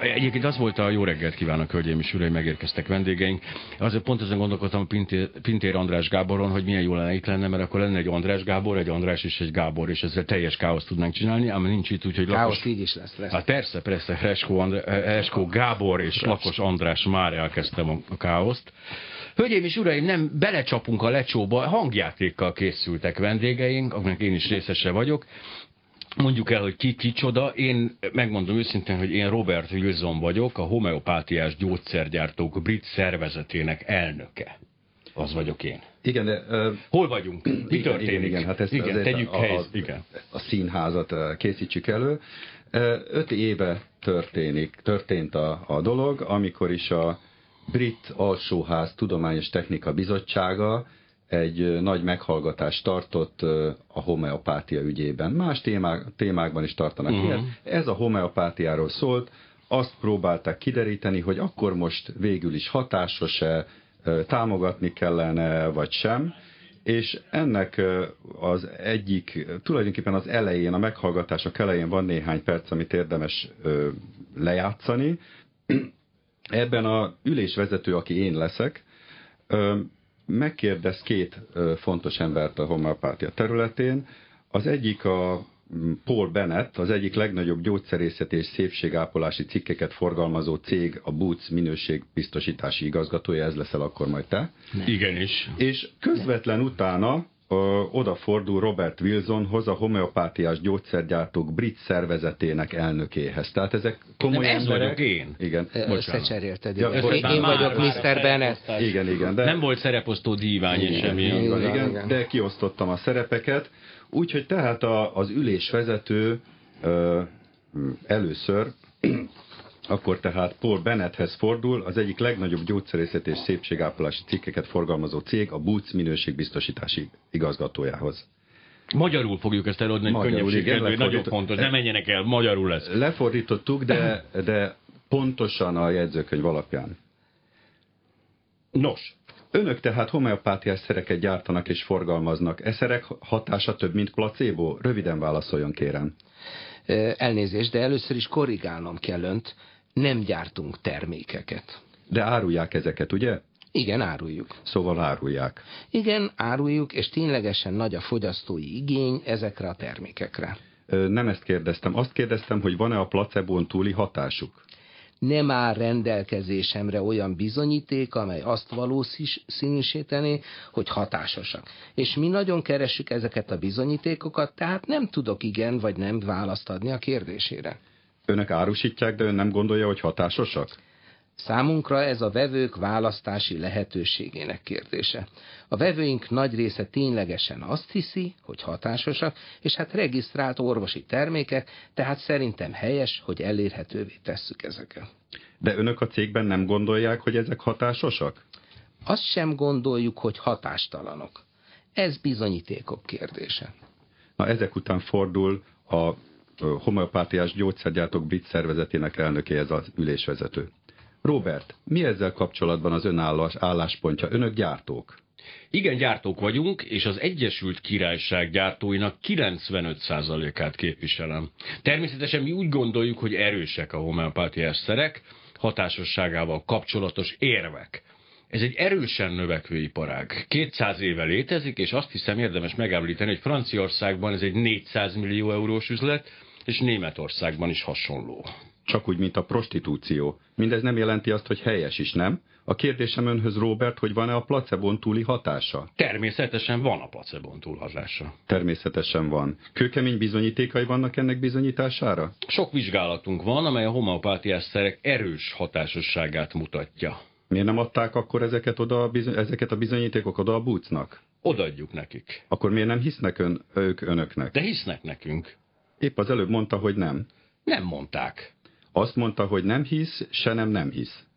Egyébként az volt a jó reggelt kívánok, hölgyeim és uraim, megérkeztek vendégeink. Azért pont ezen gondolkodtam Pintér, Pintér András Gáboron, hogy milyen jó lenne itt lenne, mert akkor lenne egy András Gábor, egy András és egy Gábor, és ezzel teljes káoszt tudnánk csinálni, ám nincs itt, úgyhogy lakos... Káosz így is lesz. lesz. Hát persze, persze, Eskó, Andrá... Eskó Gábor és Lakos András már elkezdtem a káoszt. Hölgyeim és uraim, nem belecsapunk a lecsóba, hangjátékkal készültek vendégeink, akinek én is részese vagyok. Mondjuk el, hogy ki kicsoda. Én megmondom őszintén, hogy én Robert Wilson vagyok, a homeopátiás gyógyszergyártók brit szervezetének elnöke. Az vagyok én. Igen, de... Uh, Hol vagyunk? Mi igen, történik? Igen, igen, hát ezt igen, tegyük a, a, igen. a színházat készítsük elő. Öt éve történik, történt a, a dolog, amikor is a Brit Alsóház Tudományos Technika Bizottsága egy nagy meghallgatást tartott a homeopátia ügyében. Más témák, témákban is tartanak uh-huh. ilyet. Ez a homeopátiáról szólt, azt próbálták kideríteni, hogy akkor most végül is hatásos-e, támogatni kellene, vagy sem. És ennek az egyik, tulajdonképpen az elején, a meghallgatások elején van néhány perc, amit érdemes lejátszani. Ebben a ülésvezető, aki én leszek, megkérdez két fontos embert a homeopátia területén. Az egyik a Paul Bennett, az egyik legnagyobb gyógyszerészet és szépségápolási cikkeket forgalmazó cég, a Boots minőségbiztosítási igazgatója, ez leszel akkor majd te. Nem. Igenis. És közvetlen utána odafordul Robert Wilsonhoz, a homeopátiás gyógyszergyártók brit szervezetének elnökéhez. Tehát ezek komoly Nem, ez vagyok én. Igen. Összecserélted. Ja, én, én vagyok Mr. Bennett. Igen, igen. De... Nem volt szereposztó dívány és semmi. Igen, igen, igen, de kiosztottam a szerepeket. Úgyhogy tehát a, az ülésvezető ö, először akkor tehát Paul Bennetthez fordul, az egyik legnagyobb gyógyszerészet és szépségápolási cikkeket forgalmazó cég, a Boots minőségbiztosítási igazgatójához. Magyarul fogjuk ezt eladni, hogy könnyebbség nagyon fontos, ne menjenek el, magyarul lesz. Lefordítottuk, de, de pontosan a jegyzőkönyv alapján. Nos, Önök tehát homeopátiás szereket gyártanak és forgalmaznak. E szerek hatása több, mint placebo? Röviden válaszoljon, kérem. Elnézést, de először is korrigálnom kell önt nem gyártunk termékeket. De árulják ezeket, ugye? Igen, áruljuk. Szóval árulják. Igen, áruljuk, és ténylegesen nagy a fogyasztói igény ezekre a termékekre. Nem ezt kérdeztem. Azt kérdeztem, hogy van-e a placebón túli hatásuk? nem áll rendelkezésemre olyan bizonyíték, amely azt valószínűsítené, hogy hatásosak. És mi nagyon keressük ezeket a bizonyítékokat, tehát nem tudok igen vagy nem választ adni a kérdésére. Önök árusítják, de ön nem gondolja, hogy hatásosak? Számunkra ez a vevők választási lehetőségének kérdése. A vevőink nagy része ténylegesen azt hiszi, hogy hatásosak, és hát regisztrált orvosi termékek, tehát szerintem helyes, hogy elérhetővé tesszük ezeket. De önök a cégben nem gondolják, hogy ezek hatásosak? Azt sem gondoljuk, hogy hatástalanok. Ez bizonyítékok kérdése. Na ezek után fordul a homeopátiás gyógyszergyártók brit szervezetének elnökéhez az ülésvezető. Robert, mi ezzel kapcsolatban az ön álláspontja? Önök gyártók? Igen, gyártók vagyunk, és az Egyesült Királyság gyártóinak 95%-át képviselem. Természetesen mi úgy gondoljuk, hogy erősek a homeopátiás szerek, hatásosságával kapcsolatos érvek. Ez egy erősen növekvő iparág. 200 éve létezik, és azt hiszem érdemes megemlíteni, hogy Franciaországban ez egy 400 millió eurós üzlet, és Németországban is hasonló. Csak úgy, mint a prostitúció. Mindez nem jelenti azt, hogy helyes is, nem? A kérdésem önhöz, Robert, hogy van-e a placebon túli hatása? Természetesen van a placebon túl hatása. Természetesen van. Kőkemény bizonyítékai vannak ennek bizonyítására? Sok vizsgálatunk van, amely a homeopátiás szerek erős hatásosságát mutatja. Miért nem adták akkor ezeket, oda a bizony, ezeket a bizonyítékok oda a búcnak? Odaadjuk nekik. Akkor miért nem hisznek ön, ők önöknek? De hisznek nekünk. Épp az előbb mondta, hogy nem. Nem mondták. Azt mondta, hogy nem hisz, se nem nem hisz.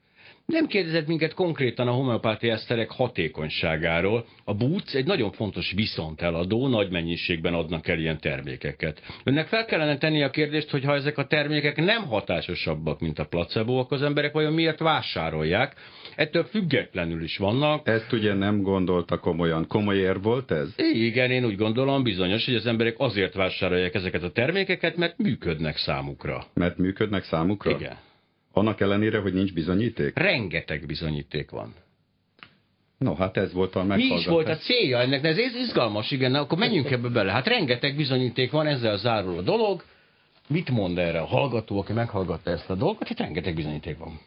Nem kérdezett minket konkrétan a homeopáti eszterek hatékonyságáról. A Boots egy nagyon fontos viszonteladó, nagy mennyiségben adnak el ilyen termékeket. Önnek fel kellene tenni a kérdést, hogy ha ezek a termékek nem hatásosabbak, mint a placebo, akkor az emberek vajon miért vásárolják? Ettől függetlenül is vannak. Ezt ugye nem gondolta komolyan. Komoly ér volt ez? Igen, én úgy gondolom bizonyos, hogy az emberek azért vásárolják ezeket a termékeket, mert működnek számukra. Mert működnek számukra? Igen. Annak ellenére, hogy nincs bizonyíték? Rengeteg bizonyíték van. No, hát ez volt a meghallgatás. Mi is volt a célja ennek? De ez izgalmas, igen, akkor menjünk ebbe bele. Hát rengeteg bizonyíték van, ezzel zárul a dolog. Mit mond erre a hallgató, aki meghallgatta ezt a dolgot? Itt rengeteg bizonyíték van.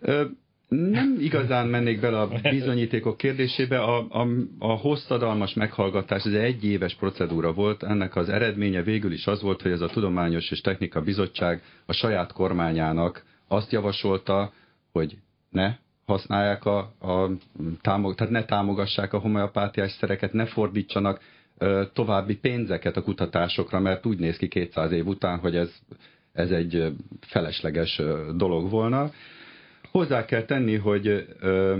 Ö, nem igazán mennék bele a bizonyítékok kérdésébe. A, a, a hosszadalmas meghallgatás, ez egy éves procedúra volt. Ennek az eredménye végül is az volt, hogy ez a Tudományos és Technika Bizottság a saját kormányának azt javasolta, hogy ne használják a, a támog, tehát ne támogassák a homeopátiás szereket, ne fordítsanak ö, további pénzeket a kutatásokra, mert úgy néz ki 200 év után, hogy ez, ez egy felesleges dolog volna. Hozzá kell tenni, hogy ö,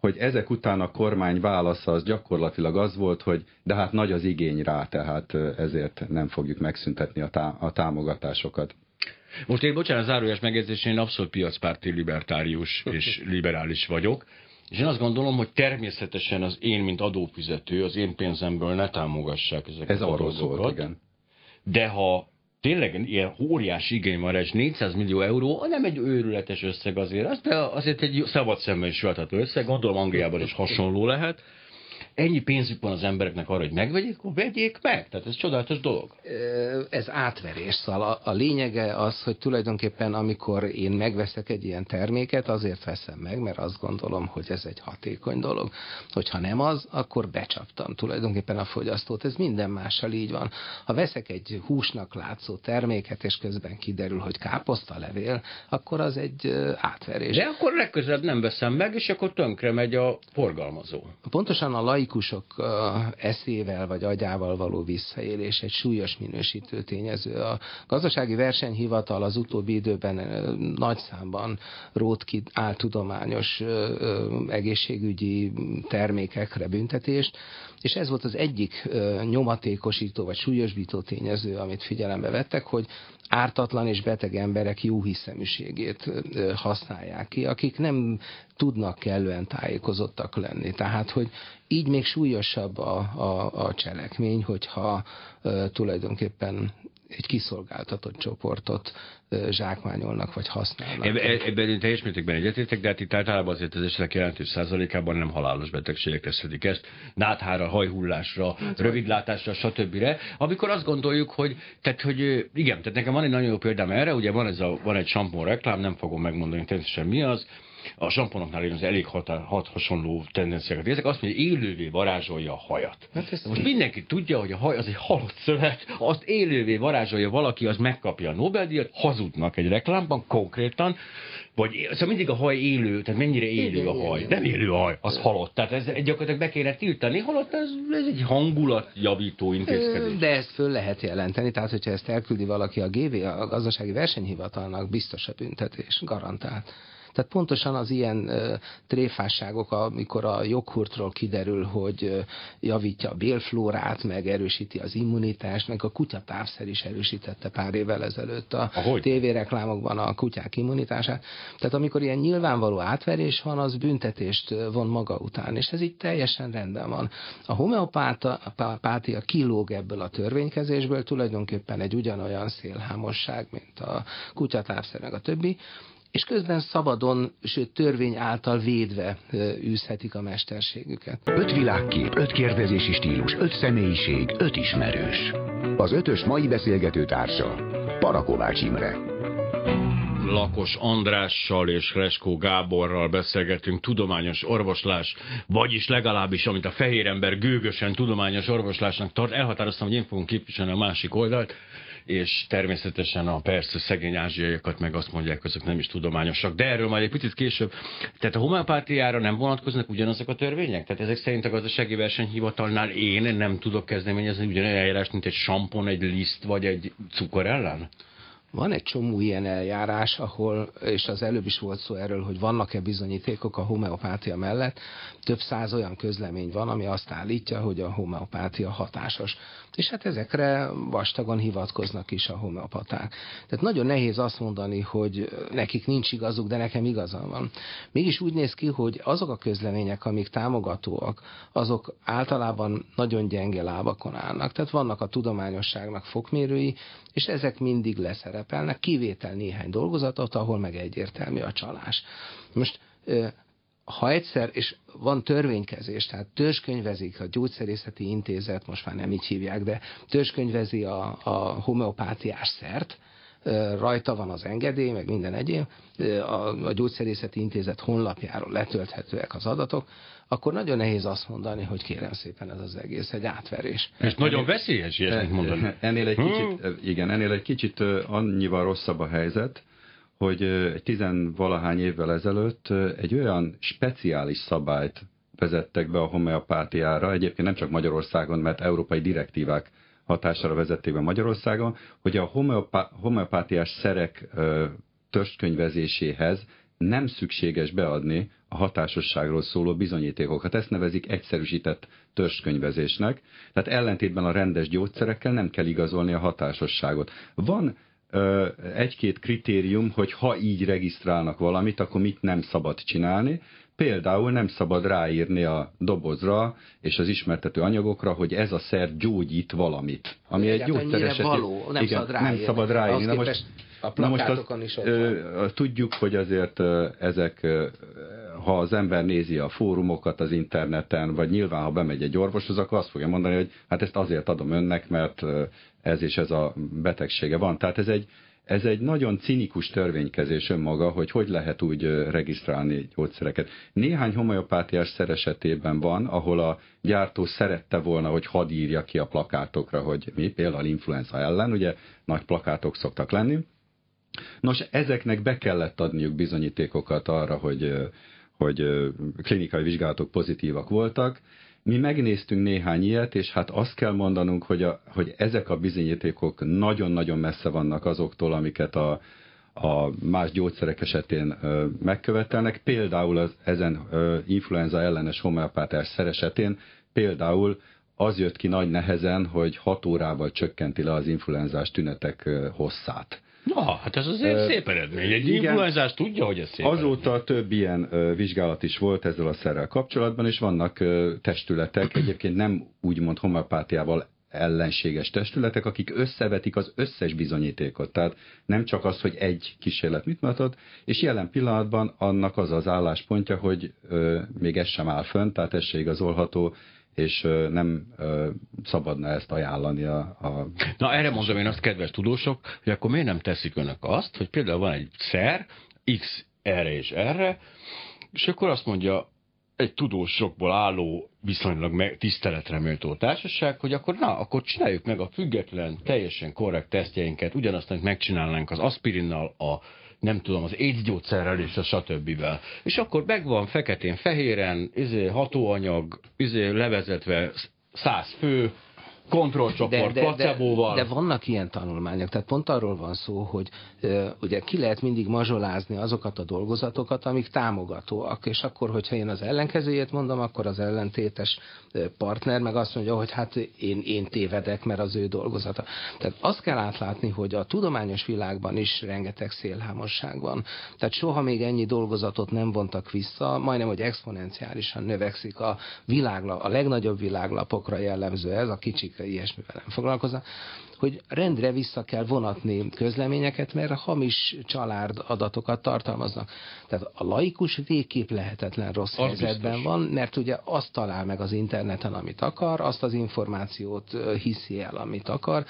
hogy ezek után a kormány válasza az gyakorlatilag az volt, hogy de hát nagy az igény rá, tehát ezért nem fogjuk megszüntetni a, tá a támogatásokat. Most én, bocsánat, zárójas megjegyzés, én abszolút piacpárti libertárius és liberális vagyok, és én azt gondolom, hogy természetesen az én, mint adófizető, az én pénzemből ne támogassák ezeket Ez a dolgokat. igen. De ha tényleg ilyen óriási igény van és 400 millió euró, nem egy őrületes összeg azért, az, de azért egy szabad szemben is összeg, gondolom Angliában is hasonló lehet, ennyi pénzük van az embereknek arra, hogy megvegyék, akkor vegyék meg. Tehát ez csodálatos dolog. Ez átverés. Szóval a, a lényege az, hogy tulajdonképpen amikor én megveszek egy ilyen terméket, azért veszem meg, mert azt gondolom, hogy ez egy hatékony dolog. Hogyha nem az, akkor becsaptam tulajdonképpen a fogyasztót. Ez minden mással így van. Ha veszek egy húsnak látszó terméket, és közben kiderül, hogy káposzta levél, akkor az egy átverés. De akkor legközelebb nem veszem meg, és akkor tönkre megy a forgalmazó. Pontosan a lai laikusok eszével vagy agyával való visszaélés egy súlyos minősítő tényező. A gazdasági versenyhivatal az utóbbi időben nagy számban rót ki áltudományos egészségügyi termékekre büntetést, és ez volt az egyik nyomatékosító vagy súlyosbító tényező, amit figyelembe vettek, hogy ártatlan és beteg emberek jó hiszeműségét használják ki, akik nem tudnak kellően tájékozottak lenni. Tehát, hogy így még súlyosabb a, a, a cselekmény, hogyha e, tulajdonképpen egy kiszolgáltatott csoportot zsákmányolnak vagy használnak. Ebben, ebben én teljes mértékben egyetértek, de hát itt általában azért az esetek jelentős százalékában nem halálos betegségek teszik ezt. Náthára, hajhullásra, hát, rövidlátásra, stb. Amikor azt gondoljuk, hogy, tehát, hogy igen, tehát nekem van egy nagyon jó példám erre, ugye van, ez a, van egy sampon reklám, nem fogom megmondani természetesen mi az, a samponoknál én az elég hat, hat hasonló tendenciákat érzek, azt mondja, hogy élővé varázsolja a hajat. Hát ezt Most mindenki tudja, hogy a haj az egy halott szövet, azt élővé varázsolja valaki, az megkapja a Nobel-díjat, hazudnak egy reklámban konkrétan, vagy szóval mindig a haj élő, tehát mennyire élő a haj. Nem élő a haj, az halott. Tehát ez gyakorlatilag be kéne tiltani, halott ez, ez egy hangulatjavító intézkedés. De ezt föl lehet jelenteni, tehát hogyha ezt elküldi valaki a GV, a gazdasági versenyhivatalnak, biztos a büntetés, garantált. Tehát pontosan az ilyen tréfásságok, amikor a joghurtról kiderül, hogy javítja a bélflórát, meg erősíti az immunitást, meg a kutyatávszer is erősítette pár évvel ezelőtt a Ahogy? tévéreklámokban a kutyák immunitását. Tehát amikor ilyen nyilvánvaló átverés van, az büntetést von maga után, és ez így teljesen rendben van. A homeopátia kilóg ebből a törvénykezésből, tulajdonképpen egy ugyanolyan szélhámosság, mint a kutyatávszer, meg a többi, és közben szabadon, sőt törvény által védve űzhetik a mesterségüket. Öt világkép, öt kérdezési stílus, öt személyiség, öt ismerős. Az ötös mai beszélgető társa Parakovács Imre. Lakos Andrással és Reskó Gáborral beszélgetünk tudományos orvoslás, vagyis legalábbis, amit a fehér ember gőgösen tudományos orvoslásnak tart. Elhatároztam, hogy én fogom képviselni a másik oldalt és természetesen a persze szegény ázsiaiakat meg azt mondják, azok nem is tudományosak. De erről majd egy picit később. Tehát a homeopátiára nem vonatkoznak ugyanazok a törvények? Tehát ezek szerint a gazdasági versenyhivatalnál én nem tudok kezdeményezni ugyanolyan eljárást, mint egy sampon, egy liszt vagy egy cukor ellen? Van egy csomó ilyen eljárás, ahol, és az előbb is volt szó erről, hogy vannak-e bizonyítékok a homeopátia mellett, több száz olyan közlemény van, ami azt állítja, hogy a homeopátia hatásos. És hát ezekre vastagon hivatkoznak is a homeopaták. Tehát nagyon nehéz azt mondani, hogy nekik nincs igazuk, de nekem igazam van. Mégis úgy néz ki, hogy azok a közlemények, amik támogatóak, azok általában nagyon gyenge lábakon állnak. Tehát vannak a tudományosságnak fokmérői, és ezek mindig leszerelnek szerepelnek, kivétel néhány dolgozatot, ahol meg egyértelmű a csalás. Most ha egyszer, és van törvénykezés, tehát törzskönyvezik a gyógyszerészeti intézet, most már nem így hívják, de törzskönyvezi a, a homeopátiás szert, rajta van az engedély, meg minden egyéb, a, a gyógyszerészeti intézet honlapjáról letölthetőek az adatok, akkor nagyon nehéz azt mondani, hogy kérem szépen ez az egész egy átverés. Ez nagyon veszélyes ilyesmit mondani. Ennél egy kicsit, igen, ennél egy kicsit annyival rosszabb a helyzet, hogy egy tizenvalahány évvel ezelőtt egy olyan speciális szabályt vezettek be a homeopátiára, egyébként nem csak Magyarországon, mert európai direktívák hatására vezették be Magyarországon, hogy a homeopá- homeopátiás szerek törstkönyvezéséhez nem szükséges beadni a hatásosságról szóló bizonyítékokat. Ezt nevezik egyszerűsített törzskönyvezésnek. Tehát ellentétben a rendes gyógyszerekkel nem kell igazolni a hatásosságot. Van egy-két kritérium, hogy ha így regisztrálnak valamit, akkor mit nem szabad csinálni. Például nem szabad ráírni a dobozra és az ismertető anyagokra, hogy ez a szer gyógyít valamit. Ami egy gyógyszer való, nem igen, szabad ráírni. Nem szabad ráírni. Na most, a Na most azt, is ott van. Tudjuk, hogy azért ezek, ha az ember nézi a fórumokat az interneten, vagy nyilván, ha bemegy egy orvoshoz, akkor azt fogja mondani, hogy hát ezt azért adom önnek, mert ez és ez a betegsége van. Tehát ez egy, ez egy nagyon cinikus törvénykezés önmaga, hogy hogy lehet úgy regisztrálni gyógyszereket. Néhány homeopátiás szer esetében van, ahol a gyártó szerette volna, hogy hadd írja ki a plakátokra, hogy mi, például influenza ellen, ugye nagy plakátok szoktak lenni. Nos, ezeknek be kellett adniuk bizonyítékokat arra, hogy, hogy klinikai vizsgálatok pozitívak voltak, mi megnéztünk néhány ilyet, és hát azt kell mondanunk, hogy, a, hogy ezek a bizonyítékok nagyon-nagyon messze vannak azoktól, amiket a, a más gyógyszerek esetén ö, megkövetelnek. Például az ezen ö, influenza ellenes homeopátás szer esetén például az jött ki nagy nehezen, hogy 6 órával csökkenti le az influenzás tünetek hosszát. Na, hát ez azért uh, szép eredmény. Egy igen, influenzás tudja, hogy ez szép Azóta eredmény. több ilyen uh, vizsgálat is volt ezzel a szerrel kapcsolatban, és vannak uh, testületek, egyébként nem úgymond homopátiával ellenséges testületek, akik összevetik az összes bizonyítékot. Tehát nem csak az, hogy egy kísérlet mit mutatott, és jelen pillanatban annak az az álláspontja, hogy ö, még ez sem áll fönn, tehát ez se igazolható, és nem szabadna ezt ajánlani a, a... Na erre mondom én azt, kedves tudósok, hogy akkor miért nem teszik önök azt, hogy például van egy szer, X erre és erre, és akkor azt mondja egy tudósokból álló viszonylag tiszteletre méltó társaság, hogy akkor na, akkor csináljuk meg a független, teljesen korrekt tesztjeinket, ugyanazt, amit megcsinálnánk az aspirinnal, a nem tudom, az AIDS gyógyszerrel és a stb. És akkor megvan feketén-fehéren, izé, hatóanyag, izé, levezetve száz fő, kontrollcsoport, de, de, placebóval. De, de vannak ilyen tanulmányok, tehát pont arról van szó, hogy uh, ugye ki lehet mindig mazsolázni azokat a dolgozatokat, amik támogatóak, és akkor, hogyha én az ellenkezőjét mondom, akkor az ellentétes partner meg azt mondja, hogy hát én, én tévedek, mert az ő dolgozata. Tehát azt kell átlátni, hogy a tudományos világban is rengeteg szélhámosság van. Tehát soha még ennyi dolgozatot nem vontak vissza, majdnem, hogy exponenciálisan növekszik a világlap, a legnagyobb világlapokra jellemző ez, a kicsik ilyesmivel nem foglalkoznak hogy rendre vissza kell vonatni közleményeket, mert hamis család adatokat tartalmaznak. Tehát a laikus végképp lehetetlen rossz az helyzetben biztos. van, mert ugye azt talál meg az interneten, amit akar, azt az információt hiszi el, amit akar,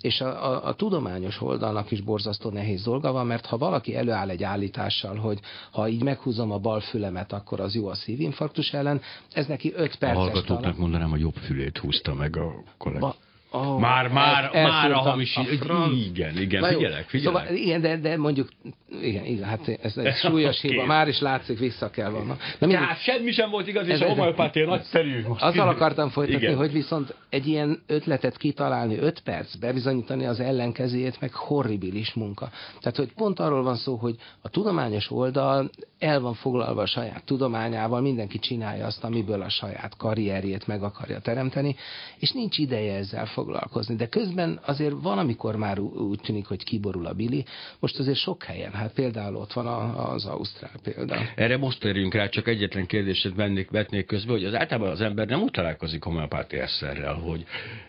és a, a, a tudományos oldalnak is borzasztó nehéz dolga van, mert ha valaki előáll egy állítással, hogy ha így meghúzom a bal fülemet, akkor az jó a szívinfarktus ellen, ez neki öt perces. A hallgatóknak talán... mondanám, a jobb fülét húzta meg a kollega. Oh, már, már, el, már a hamis... Igen, igen, Na figyelek, figyelek. Szóval, igen, de, de mondjuk, igen, igen, hát ez egy súlyos hiba, már is látszik, vissza kell volna. Na, Tehát semmi sem volt igaz, és a homeopátia nagyszerű. Most azzal akartam folytatni, igen. hogy viszont egy ilyen ötletet kitalálni öt perc, bebizonyítani az ellenkezőjét, meg horribilis munka. Tehát, hogy pont arról van szó, hogy a tudományos oldal el van foglalva a saját tudományával, mindenki csinálja azt, amiből a saját karrierjét meg akarja teremteni, és nincs ideje ezzel foglalkozni foglalkozni. De közben azért van, amikor már úgy tűnik, hogy kiborul a bili. Most azért sok helyen, hát például ott van az Ausztrál példa. Erre most térjünk rá, csak egyetlen kérdéset vennék, vetnék közbe, hogy az általában az ember nem úgy találkozik homeopátiás szerrel, hogy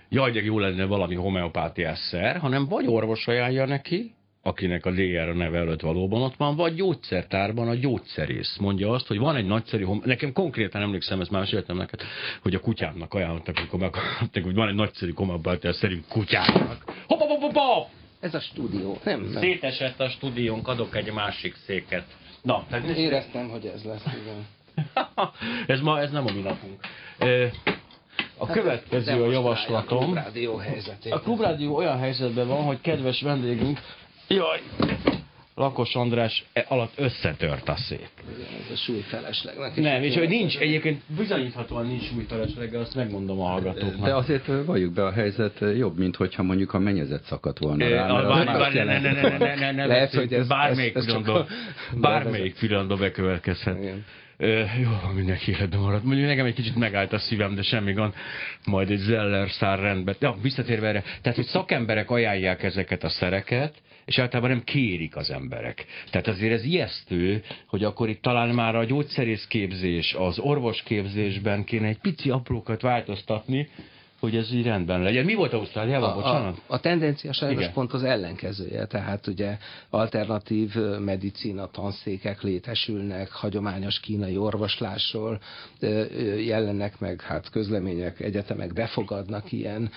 jaj, de jó lenne valami homeopátiás szer, hanem vagy orvos ajánlja neki, akinek a DR a neve előtt valóban ott van, vagy gyógyszertárban a gyógyszerész mondja azt, hogy van egy nagyszerű, hom- nekem konkrétan emlékszem, ezt már meséltem neked, hogy a kutyámnak ajánlottak, amikor meghallották, hogy van egy nagyszerű komabajter szerint kutyáknak. Hopp, hopp, hopp, hopp! Ez a stúdió, nem? nem. Szétesett a stúdiónk, adok egy másik széket. Na, tehát Éreztem, hogy ez lesz, igen. ez ma, ez nem a mi napunk. Ö, A következő a A javaslatom. rádió helyzetét. A Klubrádió olyan helyzetben van, hogy kedves vendégünk, jaj, Lakos András e- alatt összetört a szék. Ez a súly feleslegnek. Nem, és hogy nincs, egyébként bizonyíthatóan nincs új felesleggel, azt megmondom a hallgatóknak. De azért valljuk be a helyzet jobb, mint hogyha mondjuk a mennyezet szakadt volna rá. Lehet, hogy ez- bármelyik ez- ez csak pillanatban, a- bármelyik pillanatban bekövetkezhet. Ö, jó, van, mindenki életben maradt. Mondjuk nekem egy kicsit megállt a szívem, de semmi gond. Majd egy zeller szár rendbe. Ja, visszatérve erre. Tehát, hogy szakemberek ajánlják ezeket a szereket, és általában nem kérik az emberek. Tehát azért ez ijesztő, hogy akkor itt talán már a gyógyszerészképzés, az orvosképzésben kéne egy pici aprókat változtatni, hogy ez így rendben legyen. Mi volt Ausztráliában, A, a, bocsánat? a tendencia sajnos Igen. pont az ellenkezője, tehát ugye alternatív ö, medicína tanszékek létesülnek, hagyományos kínai orvoslásról jelennek meg, hát közlemények, egyetemek befogadnak ilyen,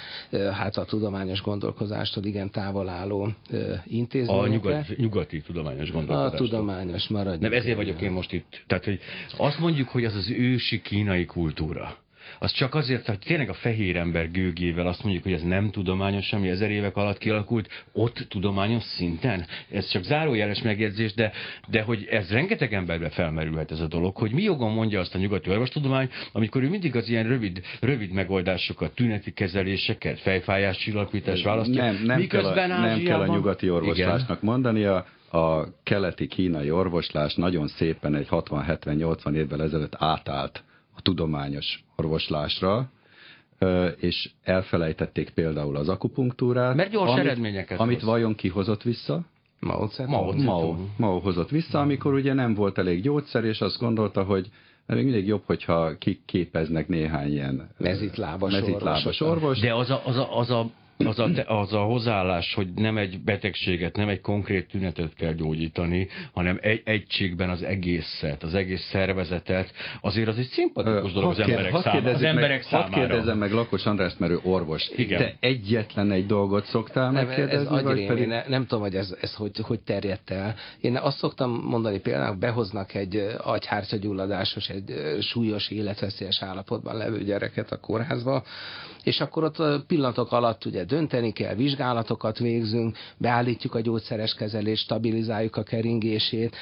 hát a tudományos gondolkozástól igen távol álló ö, A intézményekre. nyugat, nyugati tudományos A gondolkodás. tudományos maradjunk. Nem, ezért vagyok én most itt. Tehát, hogy azt mondjuk, hogy az az ősi kínai kultúra. Az csak azért, hogy tényleg a fehér ember gőgével azt mondjuk, hogy ez nem tudományos, ami ezer évek alatt kialakult, ott tudományos szinten. Ez csak zárójeles megjegyzés, de, de hogy ez rengeteg emberbe felmerülhet ez a dolog, hogy mi jogon mondja azt a nyugati orvostudomány, amikor ő mindig az ilyen rövid, rövid megoldásokat, tüneti kezeléseket, fejfájás csillapítás választja. Nem, nem, kell a, miközben nem kell a Ázsiában- nyugati orvoslásnak mondania, a keleti kínai orvoslás nagyon szépen egy 60-70-80 évvel ezelőtt átállt a tudományos orvoslásra, és elfelejtették például az akupunktúrát. Mert gyors amit, eredményeket Amit hoz. vajon kihozott vissza? Mao. Mao. Mao, Mao hozott vissza, amikor ugye nem volt elég gyógyszer, és azt gondolta, hogy még mindig jobb, hogyha kiképeznek néhány ilyen Mezitlábas mezitlábas orvos. De az a, az a, az a az a, te- az a hozzáállás, hogy nem egy betegséget, nem egy konkrét tünetet kell gyógyítani, hanem egy egységben az egészet, az egész szervezetet, azért az egy szimpatikus dolog az Hadd emberek, hadd számára, az emberek meg, hadd számára. kérdezzem meg Lakos András, mert ő orvos. Igen. Te egyetlen egy dolgot szoktál Nem, ez megkérdezni, vagy agyrémé, pedig... ne, nem tudom, hogy ez, ez hogy, hogy terjedt el. Én azt szoktam mondani például, behoznak egy agyhártyagyulladásos, egy súlyos életveszélyes állapotban levő gyereket a kórházba, és akkor ott pillanatok alatt ugye dönteni kell, vizsgálatokat végzünk, beállítjuk a gyógyszeres kezelést, stabilizáljuk a keringését,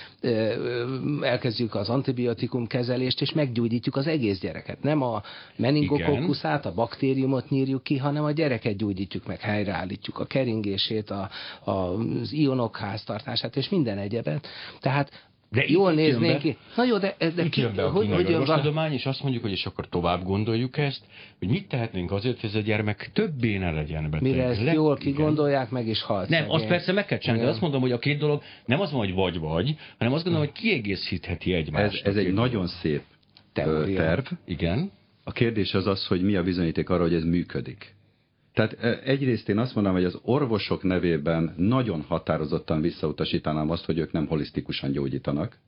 elkezdjük az antibiotikum kezelést, és meggyógyítjuk az egész gyereket. Nem a meningokokkuszát, a baktériumot nyírjuk ki, hanem a gyereket gyógyítjuk meg, helyreállítjuk a keringését, a, a, az ionok háztartását, és minden egyebet. Tehát De de jól néznénk ki. Na jó, de, de Itt ki, jön be a hogy, hogy jön be? orvostudomány, és azt mondjuk, hogy és akkor tovább gondoljuk ezt, hogy mit tehetnénk azért, hogy ez a gyermek többé ne legyen beteg. Mire ezt Le- jól kigondolják, meg is halt. Nem, azt persze meg kell csinálni, de azt mondom, hogy a két dolog nem az van, hogy vagy-vagy, hanem azt gondolom, hogy kiegészítheti Ez, egymást. ez a egy nagyon szép Teória. terv. Igen. A kérdés az az, hogy mi a bizonyíték arra, hogy ez működik. Tehát egyrészt én azt mondanám, hogy az orvosok nevében nagyon határozottan visszautasítanám azt, hogy ők nem holisztikusan gyógyítanak,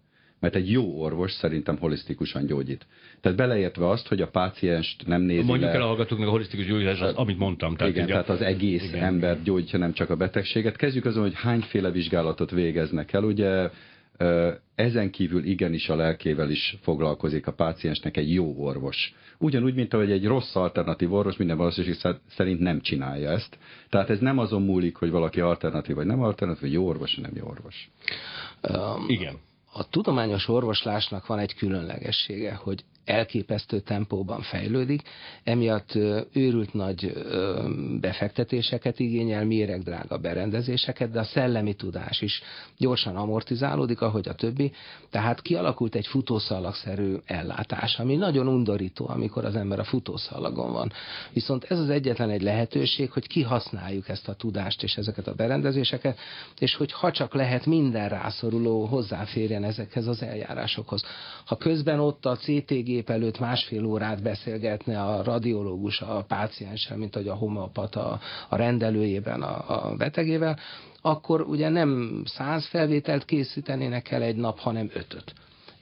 mert egy jó orvos szerintem holisztikusan gyógyít. Tehát beleértve azt, hogy a pácienst nem nézi Mondjuk le, el a hallgatóknak a holisztikus gyógyítás, az, amit mondtam. Tehát igen, tehát az egész Igen. ember gyógyítja, nem csak a betegséget. Kezdjük azon, hogy hányféle vizsgálatot végeznek el. Ugye ezen kívül igenis a lelkével is foglalkozik a páciensnek egy jó orvos. Ugyanúgy, mint ahogy egy rossz alternatív orvos minden valószínűség szer- szerint nem csinálja ezt. Tehát ez nem azon múlik, hogy valaki alternatív vagy nem alternatív, vagy jó orvos, vagy nem jó orvos. Um, Igen. A tudományos orvoslásnak van egy különlegessége, hogy elképesztő tempóban fejlődik, emiatt őrült nagy befektetéseket igényel, méregdrága berendezéseket, de a szellemi tudás is gyorsan amortizálódik, ahogy a többi, tehát kialakult egy futószalagszerű ellátás, ami nagyon undorító, amikor az ember a futószalagon van. Viszont ez az egyetlen egy lehetőség, hogy kihasználjuk ezt a tudást és ezeket a berendezéseket, és hogy ha csak lehet minden rászoruló hozzáférjen ezekhez az eljárásokhoz. Ha közben ott a CTG gép előtt másfél órát beszélgetne a radiológus a pácienssel, mint hogy a homeopata a rendelőjében a, a betegével, akkor ugye nem száz felvételt készítenének el egy nap, hanem ötöt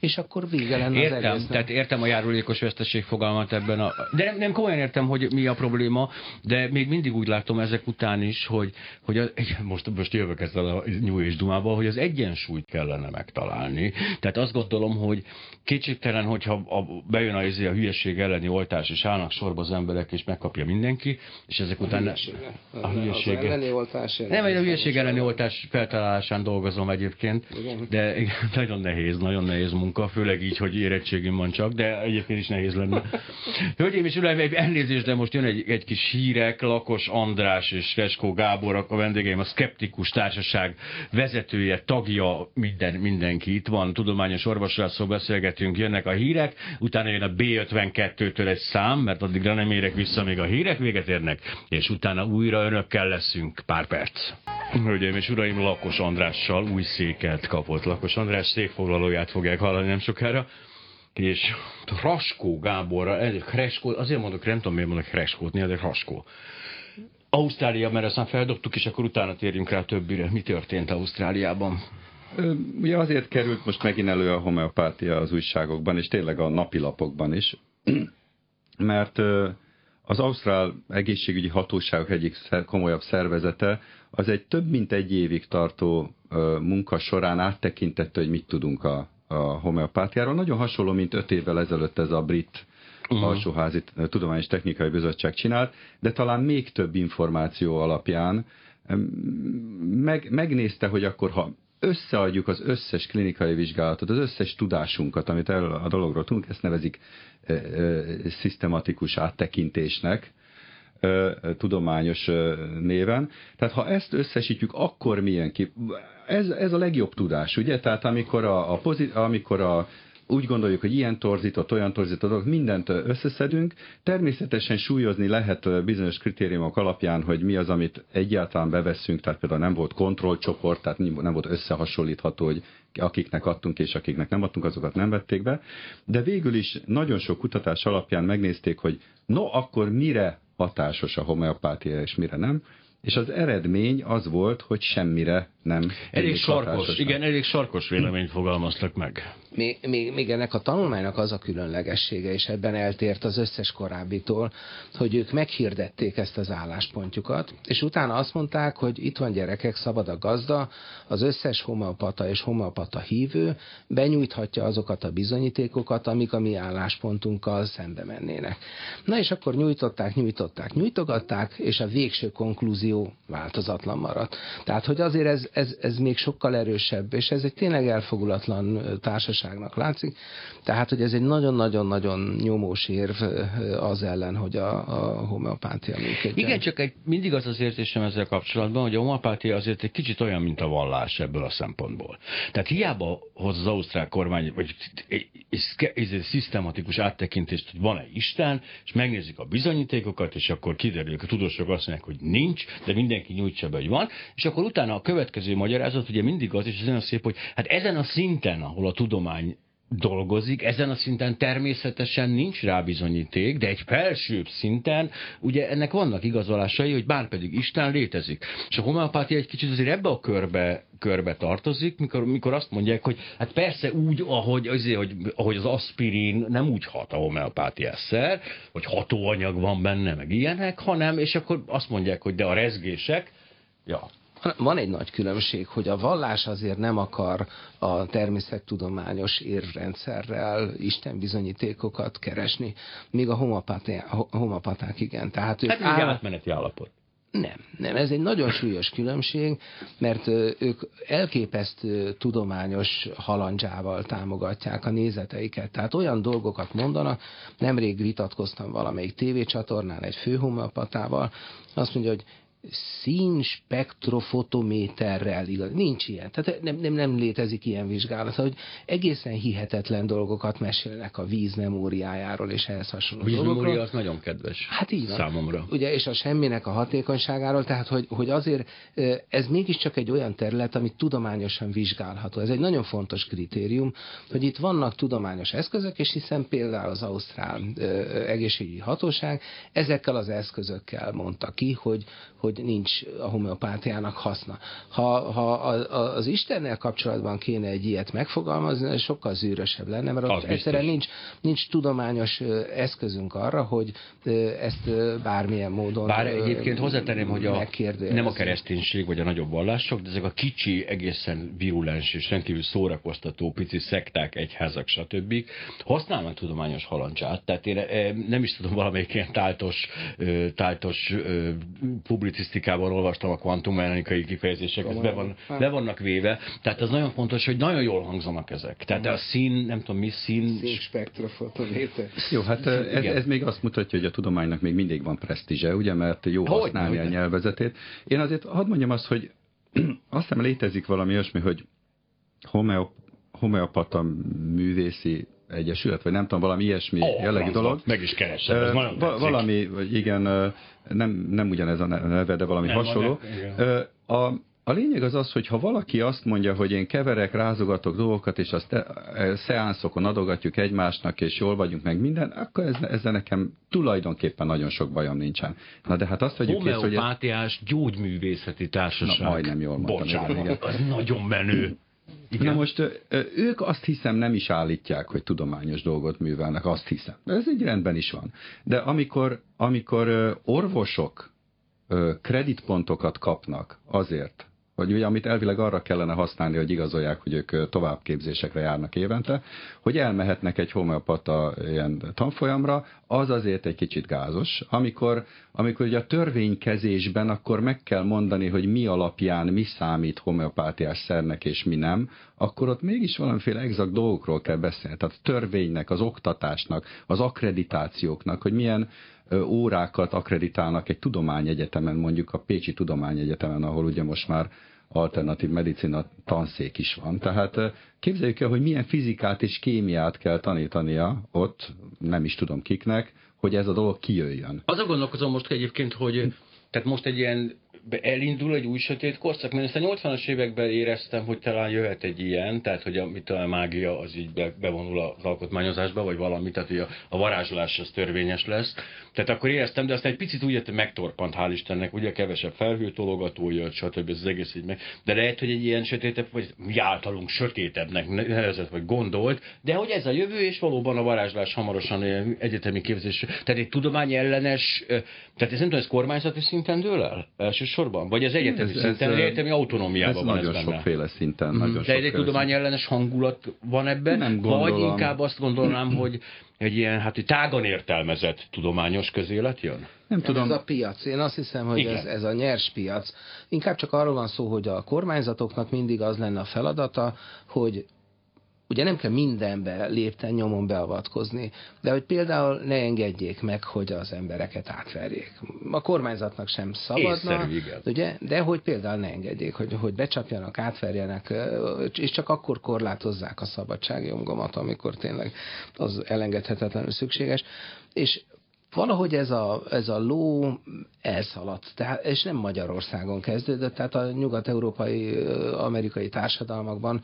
és akkor vége lenne értem, az egésznek. tehát értem a járulékos veszteség fogalmat ebben a... De nem, nem komolyan értem, hogy mi a probléma, de még mindig úgy látom ezek után is, hogy, hogy az, most, most jövök ezzel a nyúj és dumába, hogy az egyensúlyt kellene megtalálni. Tehát azt gondolom, hogy kétségtelen, hogyha a, bejön a, a hülyeség elleni oltás, és állnak sorba az emberek, és megkapja mindenki, és ezek után... A hülyeség. Az elleni oltás... Nem, a hülyeség elleni oltás feltalálásán dolgozom egyébként, Igen. de nagyon nehéz, nagyon nehéz munka munka, főleg így, hogy érettségim van csak, de egyébként is nehéz lenne. Hölgyeim és uraim, egy elnézést, de most jön egy, egy kis hírek, Lakos András és Feskó Gábor, a vendégeim, a Skeptikus Társaság vezetője, tagja, minden, mindenki itt van, tudományos orvosrászról beszélgetünk, jönnek a hírek, utána jön a B52-től egy szám, mert addigra nem érek vissza, még a hírek véget érnek, és utána újra önökkel leszünk pár perc. Hölgyeim és uraim, Lakos Andrással új széket kapott. Lakos András székfoglalóját fogják hallani nem sokára. És Raskó Gáborra, ez Kreskó, azért mondok, nem tudom miért mondok Kreskót, de Raskó. Ausztrália, mert aztán feldobtuk, és akkor utána térjünk rá többire. Mi történt Ausztráliában? Ugye azért került most megint elő a homeopátia az újságokban, és tényleg a napilapokban is, mert az Ausztrál egészségügyi hatóságok egyik komolyabb szervezete az egy több mint egy évig tartó munka során áttekintette, hogy mit tudunk a, a homeopátiáról. Nagyon hasonló, mint öt évvel ezelőtt ez a brit uh-huh. alsóházi tudományos technikai bizottság csinált, de talán még több információ alapján meg, megnézte, hogy akkor ha összeadjuk az összes klinikai vizsgálatot, az összes tudásunkat, amit el a dologról tudunk, ezt nevezik e, e, szisztematikus áttekintésnek, tudományos néven. Tehát ha ezt összesítjük, akkor milyen ki? Ez, ez a legjobb tudás, ugye? Tehát amikor a, a, pozit, amikor a úgy gondoljuk, hogy ilyen torzított, olyan torzított, mindent összeszedünk. Természetesen súlyozni lehet bizonyos kritériumok alapján, hogy mi az, amit egyáltalán beveszünk, tehát például nem volt kontrollcsoport, tehát nem volt összehasonlítható, hogy akiknek adtunk és akiknek nem adtunk, azokat nem vették be. De végül is nagyon sok kutatás alapján megnézték, hogy no, akkor mire hatásos a homeopátia, és mire nem. És az eredmény az volt, hogy semmire nem. Elég sarkos, igen, elég sarkos véleményt fogalmaztak meg. Még, még, még ennek a tanulmánynak az a különlegessége, és ebben eltért az összes korábbitól, hogy ők meghirdették ezt az álláspontjukat, és utána azt mondták, hogy itt van gyerekek, szabad a gazda, az összes homeopata és homeopata hívő benyújthatja azokat a bizonyítékokat, amik a mi álláspontunkkal szembe mennének. Na és akkor nyújtották, nyújtották, nyújtogatták, és a végső konklúzió változatlan maradt. Tehát, hogy azért ez, ez, ez még sokkal erősebb, és ez egy tényleg elfogulatlan társaságnak látszik. Tehát, hogy ez egy nagyon-nagyon-nagyon nyomós érv az ellen, hogy a, a homeopátia működjön. Igen, csak egy, mindig az az érzésem ezzel kapcsolatban, hogy a homeopátia azért egy kicsit olyan, mint a vallás ebből a szempontból. Tehát hiába hoz az ausztrál kormány, vagy egy, egy, egy, egy szisztematikus áttekintést, hogy van-e Isten, és megnézik a bizonyítékokat, és akkor kiderül, a tudósok azt mondják, hogy nincs, de mindenki nyújtsa be, hogy van, és akkor utána a következő magyarázat ugye mindig az, és ez nagyon szép, hogy hát ezen a szinten, ahol a tudomány dolgozik, ezen a szinten természetesen nincs rá bizonyíték, de egy felsőbb szinten ugye ennek vannak igazolásai, hogy bár pedig Isten létezik. És a homeopátia egy kicsit azért ebbe a körbe, körbe tartozik, mikor, mikor azt mondják, hogy hát persze úgy, ahogy, azért, hogy, ahogy az aspirin nem úgy hat a homeopátia szer, hogy hatóanyag van benne, meg ilyenek, hanem, és akkor azt mondják, hogy de a rezgések, ja, van egy nagy különbség, hogy a vallás azért nem akar a természettudományos érvrendszerrel Isten bizonyítékokat keresni, míg a homopaták igen. Tehát ők hát áll... átmeneti állapot. Nem, nem, ez egy nagyon súlyos különbség, mert ők elképesztő tudományos halandzsával támogatják a nézeteiket. Tehát olyan dolgokat mondanak, nemrég vitatkoztam valamelyik tévécsatornán egy főhomopatával, azt mondja, hogy színspektrofotométerrel igaz. Nincs ilyen. Tehát nem, nem, nem létezik ilyen vizsgálat, hogy egészen hihetetlen dolgokat mesélnek a víz memóriájáról és ehhez hasonló a víz dolgokról. az nagyon kedves Hát így van. számomra. Ugye, és a semminek a hatékonyságáról, tehát hogy, hogy azért ez mégiscsak egy olyan terület, amit tudományosan vizsgálható. Ez egy nagyon fontos kritérium, hogy itt vannak tudományos eszközök, és hiszen például az Ausztrál egészségügyi hatóság ezekkel az eszközökkel mondta ki, hogy, hogy nincs a homeopátiának haszna. Ha, ha az Istennel kapcsolatban kéne egy ilyet megfogalmazni, sokkal zűrösebb lenne, mert ott egyszerűen nincs, nincs tudományos eszközünk arra, hogy ezt bármilyen módon Bár egyébként hozzátenném, hogy a, nem a kereszténység vagy a nagyobb vallások, de ezek a kicsi, egészen virulens és rendkívül szórakoztató pici szekták, egyházak, stb. használnak tudományos halancsát. Tehát én nem is tudom, valamelyik ilyen táltos, táltos publicisztikában olvastam a kvantummechanikai kifejezések, ez be, van, be vannak véve. Tehát az nagyon fontos, hogy nagyon jól hangzanak ezek. Tehát a szín, nem tudom mi, szín... Színspektrofotométer. Jó, hát ez, ez még azt mutatja, hogy a tudománynak még mindig van presztízse, ugye, mert jó hogy használni hogy a nyelvezetét. Én azért hadd mondjam azt, hogy azt hiszem létezik valami olyasmi, hogy homeop, homeopata művészi egyesület, vagy nem tudom, valami ilyesmi oh, jellegű dolog. Meg is keresem, ez uh, va- Valami, igen, nem, nem ugyanez a neve, de valami nem, hasonló. A, a lényeg az az, hogy ha valaki azt mondja, hogy én keverek, rázogatok dolgokat, és azt e, szeánszokon adogatjuk egymásnak, és jól vagyunk meg minden, akkor ez, ezzel nekem tulajdonképpen nagyon sok bajom nincsen. Na de hát azt vagyunk kész, hogy... Homeopátiás gyógyművészeti társaság. Na, majdnem jól mondtam. Bocsánat, igen. az nagyon menő. Igen. Na most ők azt hiszem nem is állítják, hogy tudományos dolgot művelnek, azt hiszem. Ez egy rendben is van. De amikor, amikor orvosok kreditpontokat kapnak azért, vagy ugye amit elvileg arra kellene használni, hogy igazolják, hogy ők továbbképzésekre járnak évente, hogy elmehetnek egy homeopata ilyen tanfolyamra, az azért egy kicsit gázos. Amikor, amikor ugye a törvénykezésben akkor meg kell mondani, hogy mi alapján mi számít homeopátiás szernek és mi nem, akkor ott mégis valamiféle exakt dolgokról kell beszélni. Tehát a törvénynek, az oktatásnak, az akkreditációknak, hogy milyen órákat akreditálnak egy tudományegyetemen, mondjuk a Pécsi Tudományegyetemen, ahol ugye most már alternatív medicina tanszék is van. Tehát képzeljük el, hogy milyen fizikát és kémiát kell tanítania ott, nem is tudom kiknek, hogy ez a dolog kijöjjön. Az a gondolkozom most egyébként, hogy tehát most egy ilyen elindul egy új sötét korszak, mert ezt a 80-as években éreztem, hogy talán jöhet egy ilyen, tehát hogy a, mit a mágia az így be, bevonul az alkotmányozásba, vagy valami, tehát hogy a, a varázslás az törvényes lesz. Tehát akkor éreztem, de aztán egy picit úgy hogy megtorpant, hál' Istennek, ugye kevesebb felhőtologató jött, stb. ez az egész így meg. De lehet, hogy egy ilyen sötétebb, vagy mi általunk sötétebbnek nevezett, vagy gondolt, de hogy ez a jövő, és valóban a varázslás hamarosan egyetemi képzés. Tehát egy tudomány ellenes, tehát ez nem tudom, ez kormányzati szinten dől el? Elsősorban sorban? Vagy az egyetemi ez, szinten, ez, egyetemi autonómiában ez van nagyon ez sokféle szinten. Mm. Nagyon De egy tudomány ellenes hangulat van ebben? Nem gondolom. Vagy inkább azt gondolnám, hogy egy ilyen hát tágan értelmezett tudományos közélet jön? Nem tudom. Ez a piac. Én azt hiszem, hogy ez, ez a nyers piac. Inkább csak arról van szó, hogy a kormányzatoknak mindig az lenne a feladata, hogy ugye nem kell mindenbe lépten nyomon beavatkozni, de hogy például ne engedjék meg, hogy az embereket átverjék. A kormányzatnak sem szabadna, ugye, de hogy például ne engedjék, hogy, hogy becsapjanak, átverjenek, és csak akkor korlátozzák a szabadságjogomat, amikor tényleg az elengedhetetlenül szükséges. És valahogy ez a, ez a ló elszaladt, tehát, és nem Magyarországon kezdődött, tehát a nyugat-európai, amerikai társadalmakban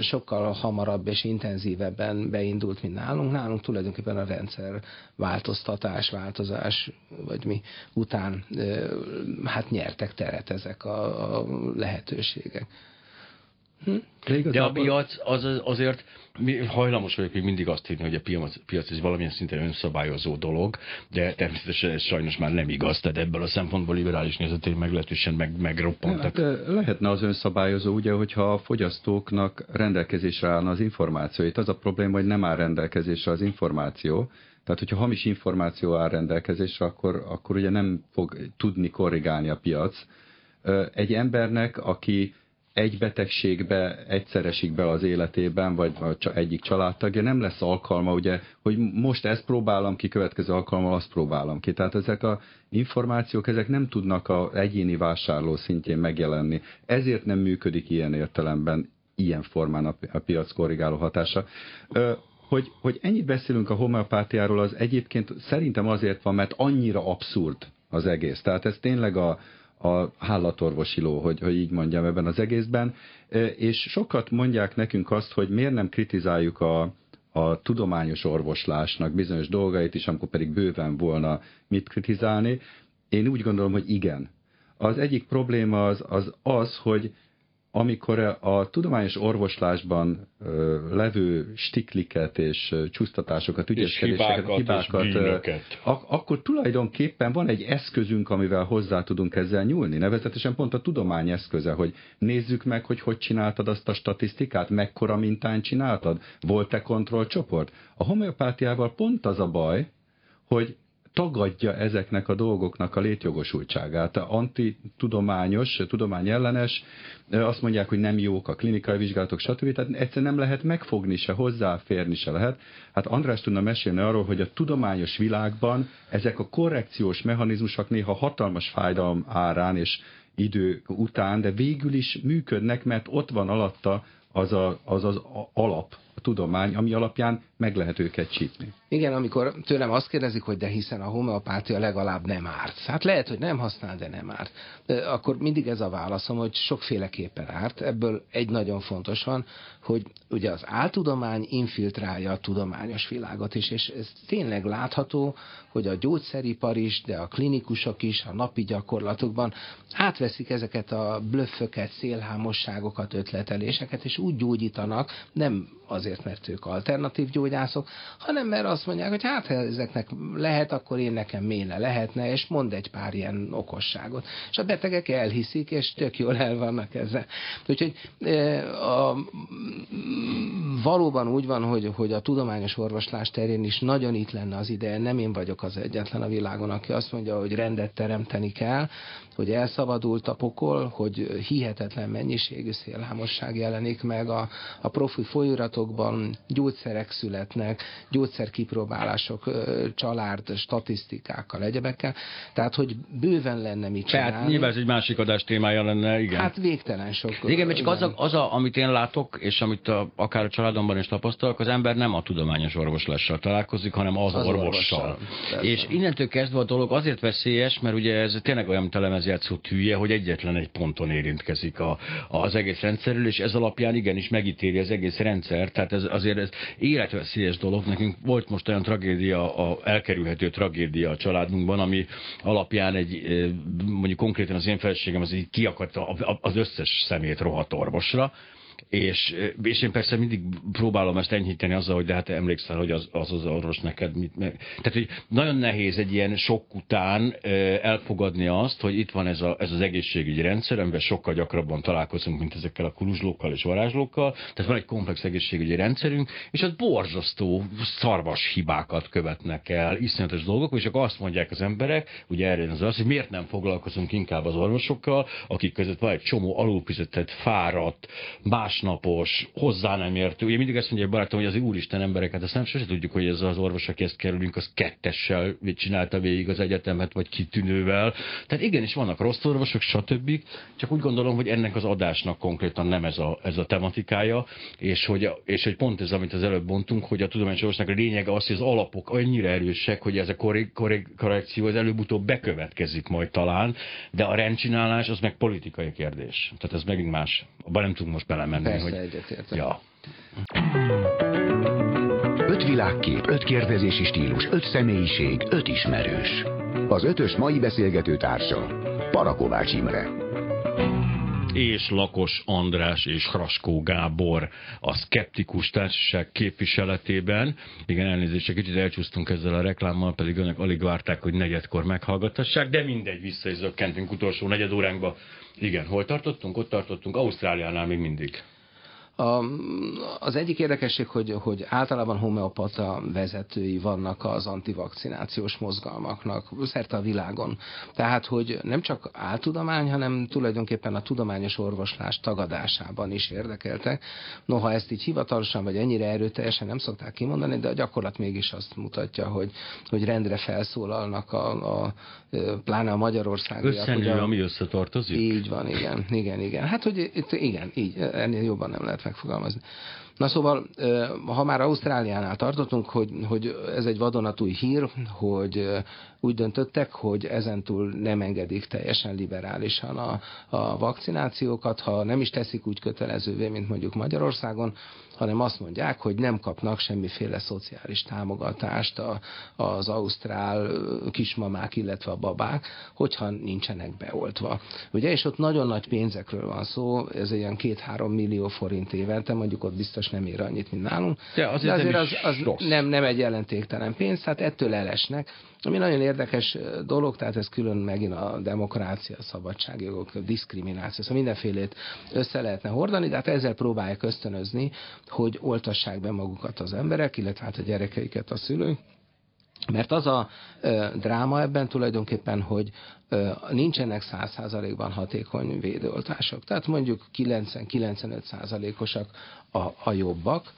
sokkal hamarabb és intenzívebben beindult, mint nálunk. Nálunk tulajdonképpen a rendszer változtatás, változás, vagy mi után hát nyertek teret ezek a, a lehetőségek. Hm? De, De a piac az, azért hajlamos vagyok még mindig azt hinni, hogy a piac, piac ez valamilyen szinten önszabályozó dolog, de természetesen ez sajnos már nem igaz, tehát ebből a szempontból liberális nézetén meglehetősen meg, megroppantak. Hát, lehetne az önszabályozó, ugye, hogyha a fogyasztóknak rendelkezésre állna az információ. Itt az a probléma, hogy nem áll rendelkezésre az információ, tehát, hogyha hamis információ áll rendelkezésre, akkor, akkor ugye nem fog tudni korrigálni a piac. Egy embernek, aki egy betegségbe egyszerre esik be az életében, vagy egyik családtagja, nem lesz alkalma, ugye, hogy most ezt próbálom ki, következő alkalommal azt próbálom ki. Tehát ezek a információk, ezek nem tudnak a egyéni vásárló szintjén megjelenni. Ezért nem működik ilyen értelemben, ilyen formán a, a piac korrigáló hatása. Hogy, hogy ennyit beszélünk a homeopátiáról, az egyébként szerintem azért van, mert annyira abszurd az egész. Tehát ez tényleg a, a hállatorvosi ló, hogy, hogy így mondjam ebben az egészben, és sokat mondják nekünk azt, hogy miért nem kritizáljuk a, a tudományos orvoslásnak bizonyos dolgait is, amikor pedig bőven volna mit kritizálni. Én úgy gondolom, hogy igen. Az egyik probléma az az, az hogy amikor a tudományos orvoslásban levő stikliket és csúsztatásokat, ügyeskedéseket, hibákat, hibákat ak- akkor tulajdonképpen van egy eszközünk, amivel hozzá tudunk ezzel nyúlni. Nevezetesen pont a tudomány eszköze, hogy nézzük meg, hogy hogy csináltad azt a statisztikát, mekkora mintán csináltad, volt-e kontrollcsoport. A homeopátiával pont az a baj, hogy tagadja ezeknek a dolgoknak a létjogosultságát. Antitudományos, tudományellenes, azt mondják, hogy nem jók a klinikai vizsgálatok, stb. Tehát egyszerűen nem lehet megfogni se, hozzáférni se lehet. Hát András tudna mesélni arról, hogy a tudományos világban ezek a korrekciós mechanizmusok néha hatalmas fájdalom árán és idő után, de végül is működnek, mert ott van alatta az a, az, az alap, a tudomány, ami alapján meg lehet őket csípni. Igen, amikor tőlem azt kérdezik, hogy de hiszen a homeopátia legalább nem árt. Hát lehet, hogy nem használ, de nem árt. Akkor mindig ez a válaszom, hogy sokféleképpen árt. Ebből egy nagyon fontos van, hogy ugye az áltudomány infiltrálja a tudományos világot is, és ez tényleg látható, hogy a gyógyszeripar is, de a klinikusok is a napi gyakorlatokban átveszik ezeket a blöfföket, szélhámosságokat, ötleteléseket, és úgy gyógyítanak, nem azért, mert ők alternatív gyógyászok, hanem mert azt mondják, hogy hát ha ezeknek lehet, akkor én nekem méne lehetne, és mond egy pár ilyen okosságot. És a betegek elhiszik, és tök jól el vannak ezzel. Úgyhogy a, valóban úgy van, hogy, hogy a tudományos orvoslás terén is nagyon itt lenne az ideje. Nem én vagyok az egyetlen a világon, aki azt mondja, hogy rendet teremteni kell, hogy elszabadult a pokol, hogy hihetetlen mennyiségű szélhámosság jelenik meg a, a profi folyóratokban, gyógyszerek születnek, gyógyszerkipróbálások, család, statisztikákkal, egyebekkel. Tehát, hogy bőven lenne mit csinálni. Tehát nyilván ez egy másik adás témája lenne, igen. Hát végtelen sok. Igen, mert csak az, a, az a, amit én látok, és amit a, akár a családomban is tapasztalok, az ember nem a tudományos orvoslással találkozik, hanem az, az orvossal. orvossal. És innentől kezdve a dolog azért veszélyes, mert ugye ez tényleg olyan telemezjátszott hülye, hogy egyetlen egy ponton érintkezik a, az egész rendszerről, és ez alapján igenis megítéli az egész Tehát ez azért ez életveszélyes dolog. Nekünk volt most olyan tragédia, a elkerülhető tragédia a családunkban, ami alapján egy, mondjuk konkrétan az én feleségem az így kiakadt az összes szemét rohadt orvosra, és, és én persze mindig próbálom ezt enyhíteni azzal, hogy de hát emlékszel, hogy az az, az orvos neked mit meg... Tehát, hogy nagyon nehéz egy ilyen sok után elfogadni azt, hogy itt van ez, a, ez az egészségügyi rendszer, amiben sokkal gyakrabban találkozunk, mint ezekkel a kuluzslókkal és varázslókkal. Tehát van egy komplex egészségügyi rendszerünk, és az borzasztó szarvas hibákat követnek el, iszonyatos dolgok, és akkor azt mondják az emberek, ugye erre az az, hogy miért nem foglalkozunk inkább az orvosokkal, akik között van egy csomó alulfizetett, fáradt, más másnapos, hozzá nem értő. Ugye mindig ezt mondja egy barátom, hogy az úristen embereket, azt nem sose tudjuk, hogy ez az orvos, aki ezt kerülünk, az kettessel csinálta végig az egyetemet, vagy kitűnővel. Tehát igenis vannak rossz orvosok, stb. Csak úgy gondolom, hogy ennek az adásnak konkrétan nem ez a, ez a tematikája, és hogy, és hogy pont ez, amit az előbb mondtunk, hogy a tudományos orvosnak a lényege az, hogy az alapok annyira erősek, hogy ez a korrek, korrekció az előbb-utóbb bekövetkezik majd talán, de a rendcsinálás az meg politikai kérdés. Tehát ez megint más. Abban nem tudunk most belemenni. Persze, hogy... egyetértek. Ja. Öt világkép, öt kérdezési stílus, öt személyiség, öt ismerős. Az ötös mai beszélgető társa Parakovács Imre és Lakos András és Hraskó Gábor a Skeptikus Társaság képviseletében. Igen, elnézést, egy kicsit elcsúsztunk ezzel a reklámmal, pedig önök alig várták, hogy negyedkor meghallgatassák, de mindegy, vissza is zökkentünk utolsó negyed óránkba. Igen, hol tartottunk? Ott tartottunk, Ausztráliánál még mindig. A, az egyik érdekesség, hogy, hogy általában homeopata vezetői vannak az antivakcinációs mozgalmaknak szerte a világon. Tehát, hogy nem csak áltudomány, hanem tulajdonképpen a tudományos orvoslás tagadásában is érdekeltek. Noha ezt így hivatalosan vagy ennyire erőteljesen nem szokták kimondani, de a gyakorlat mégis azt mutatja, hogy, hogy rendre felszólalnak a, a pláne a Magyarországiak. Összenő, ami összetartozik? Így van, igen, igen, igen. Hát, hogy itt, igen, így, ennél jobban nem lehet megfogalmazni. Na szóval, ha már Ausztráliánál tartottunk, hogy, hogy ez egy vadonatúj hír, hogy úgy döntöttek, hogy ezentúl nem engedik teljesen liberálisan a, a vakcinációkat, ha nem is teszik úgy kötelezővé, mint mondjuk Magyarországon, hanem azt mondják, hogy nem kapnak semmiféle szociális támogatást a, az ausztrál kismamák, illetve a babák, hogyha nincsenek beoltva. Ugye, és ott nagyon nagy pénzekről van szó, ez ilyen két-három millió forint évente, mondjuk ott biztos nem ér annyit, mint nálunk. De azért, de azért az, az nem, nem egy jelentéktelen pénz, tehát ettől elesnek. Ami nagyon érdekes dolog, tehát ez külön megint a demokrácia, a szabadságjogok, a diszkrimináció, szóval mindenfélét össze lehetne hordani, de hát ezzel próbálják ösztönözni, hogy oltassák be magukat az emberek, illetve hát a gyerekeiket a szülők. Mert az a ö, dráma ebben tulajdonképpen, hogy ö, nincsenek 100%-ban hatékony védőoltások. Tehát mondjuk 90-95%-osak a, a jobbak,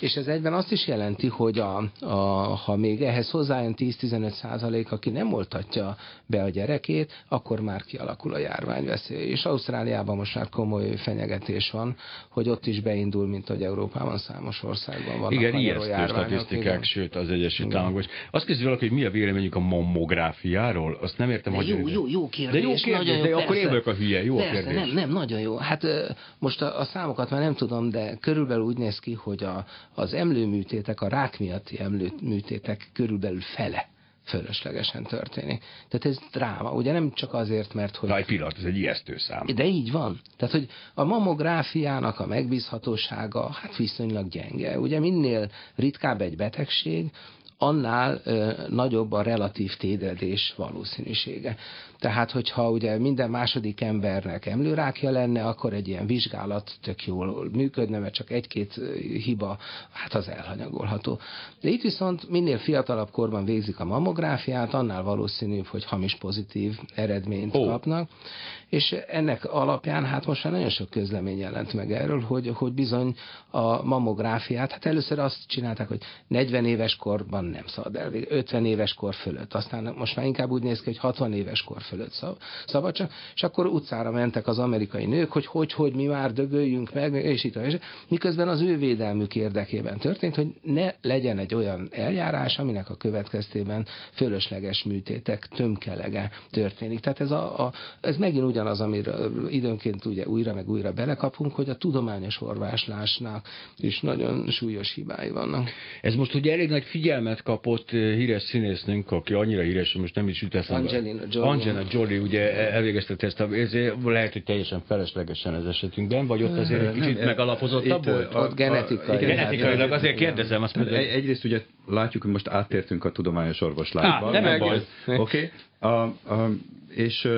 és ez egyben azt is jelenti, hogy a, a, ha még ehhez hozzájön 10-15 százalék, aki nem oltatja be a gyerekét, akkor már kialakul a járványveszély. És Ausztráliában most már komoly fenyegetés van, hogy ott is beindul, mint hogy Európában számos országban van. Igen, ijesztő statisztikák, igen. sőt az Egyesült Államokban. Azt kezdi valaki, hogy mi a véleményük a mammográfiáról? Azt nem értem, hogy... Jó, jó, jó kérdés. De jó kérdés, nagyon jó, de persze, akkor én vagyok a hülye, jó persze, kérdés. Nem, nem, nagyon jó. Hát most a, a számokat már nem tudom, de körülbelül úgy néz ki, hogy a, az emlőműtétek, a rák miatti emlőműtétek körülbelül fele fölöslegesen történik. Tehát ez dráma. Ugye nem csak azért, mert hogy... Raj pillanat, ez egy ijesztő szám. De így van. Tehát, hogy a mamográfiának a megbízhatósága hát viszonylag gyenge. Ugye minél ritkább egy betegség, annál ö, nagyobb a relatív tédedés valószínűsége. Tehát, hogyha ugye minden második embernek emlőrákja lenne, akkor egy ilyen vizsgálat tök jól működne, mert csak egy-két hiba, hát az elhanyagolható. De itt viszont minél fiatalabb korban végzik a mammográfiát, annál valószínűbb, hogy hamis pozitív eredményt oh. kapnak. És ennek alapján hát most már nagyon sok közlemény jelent meg erről, hogy, hogy bizony a mammográfiát, hát először azt csinálták, hogy 40 éves korban nem szabad el, 50 éves kor fölött, aztán most már inkább úgy néz ki, hogy 60 éves kor fölött szab, szabad csak, és akkor utcára mentek az amerikai nők, hogy hogy, hogy mi már dögöljünk meg, és itt és miközben az ő védelmük érdekében történt, hogy ne legyen egy olyan eljárás, aminek a következtében fölösleges műtétek tömkelege történik. Tehát ez, a, a, ez megint ugyanaz, amire időnként ugye újra meg újra belekapunk, hogy a tudományos orváslásnak is nagyon súlyos hibái vannak. Ez most ugye elég nagy figyelmet kapott eh, híres színésznünk, aki annyira híres, hogy most nem is jut eszembe. Angelina Jolie. Angelina Jolie ugye elvégeztette ezt a, ezért lehet, hogy teljesen feleslegesen ez esetünkben, vagy ott azért egy kicsit megalapozottabb volt? Ott genetikai. Genetikailag azért kérdezem azt. Mondom. Egyrészt ugye látjuk, hogy most áttértünk a tudományos orvoslásba. nem meg baj. Oké. Okay. És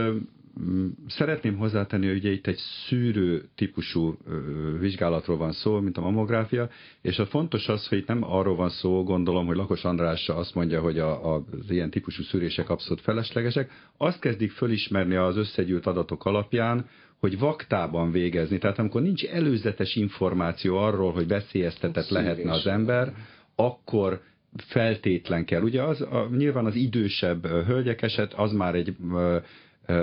Szeretném hozzátenni, hogy ugye itt egy szűrő típusú vizsgálatról van szó, mint a mammográfia, és a fontos az, hogy itt nem arról van szó, gondolom, hogy Lakos András azt mondja, hogy a, a, az ilyen típusú szűrések abszolút feleslegesek. Azt kezdik fölismerni az összegyűlt adatok alapján, hogy vaktában végezni, tehát amikor nincs előzetes információ arról, hogy veszélyeztetett lehetne az ember, akkor feltétlen kell. Ugye az, a, nyilván az idősebb hölgyek eset, az már egy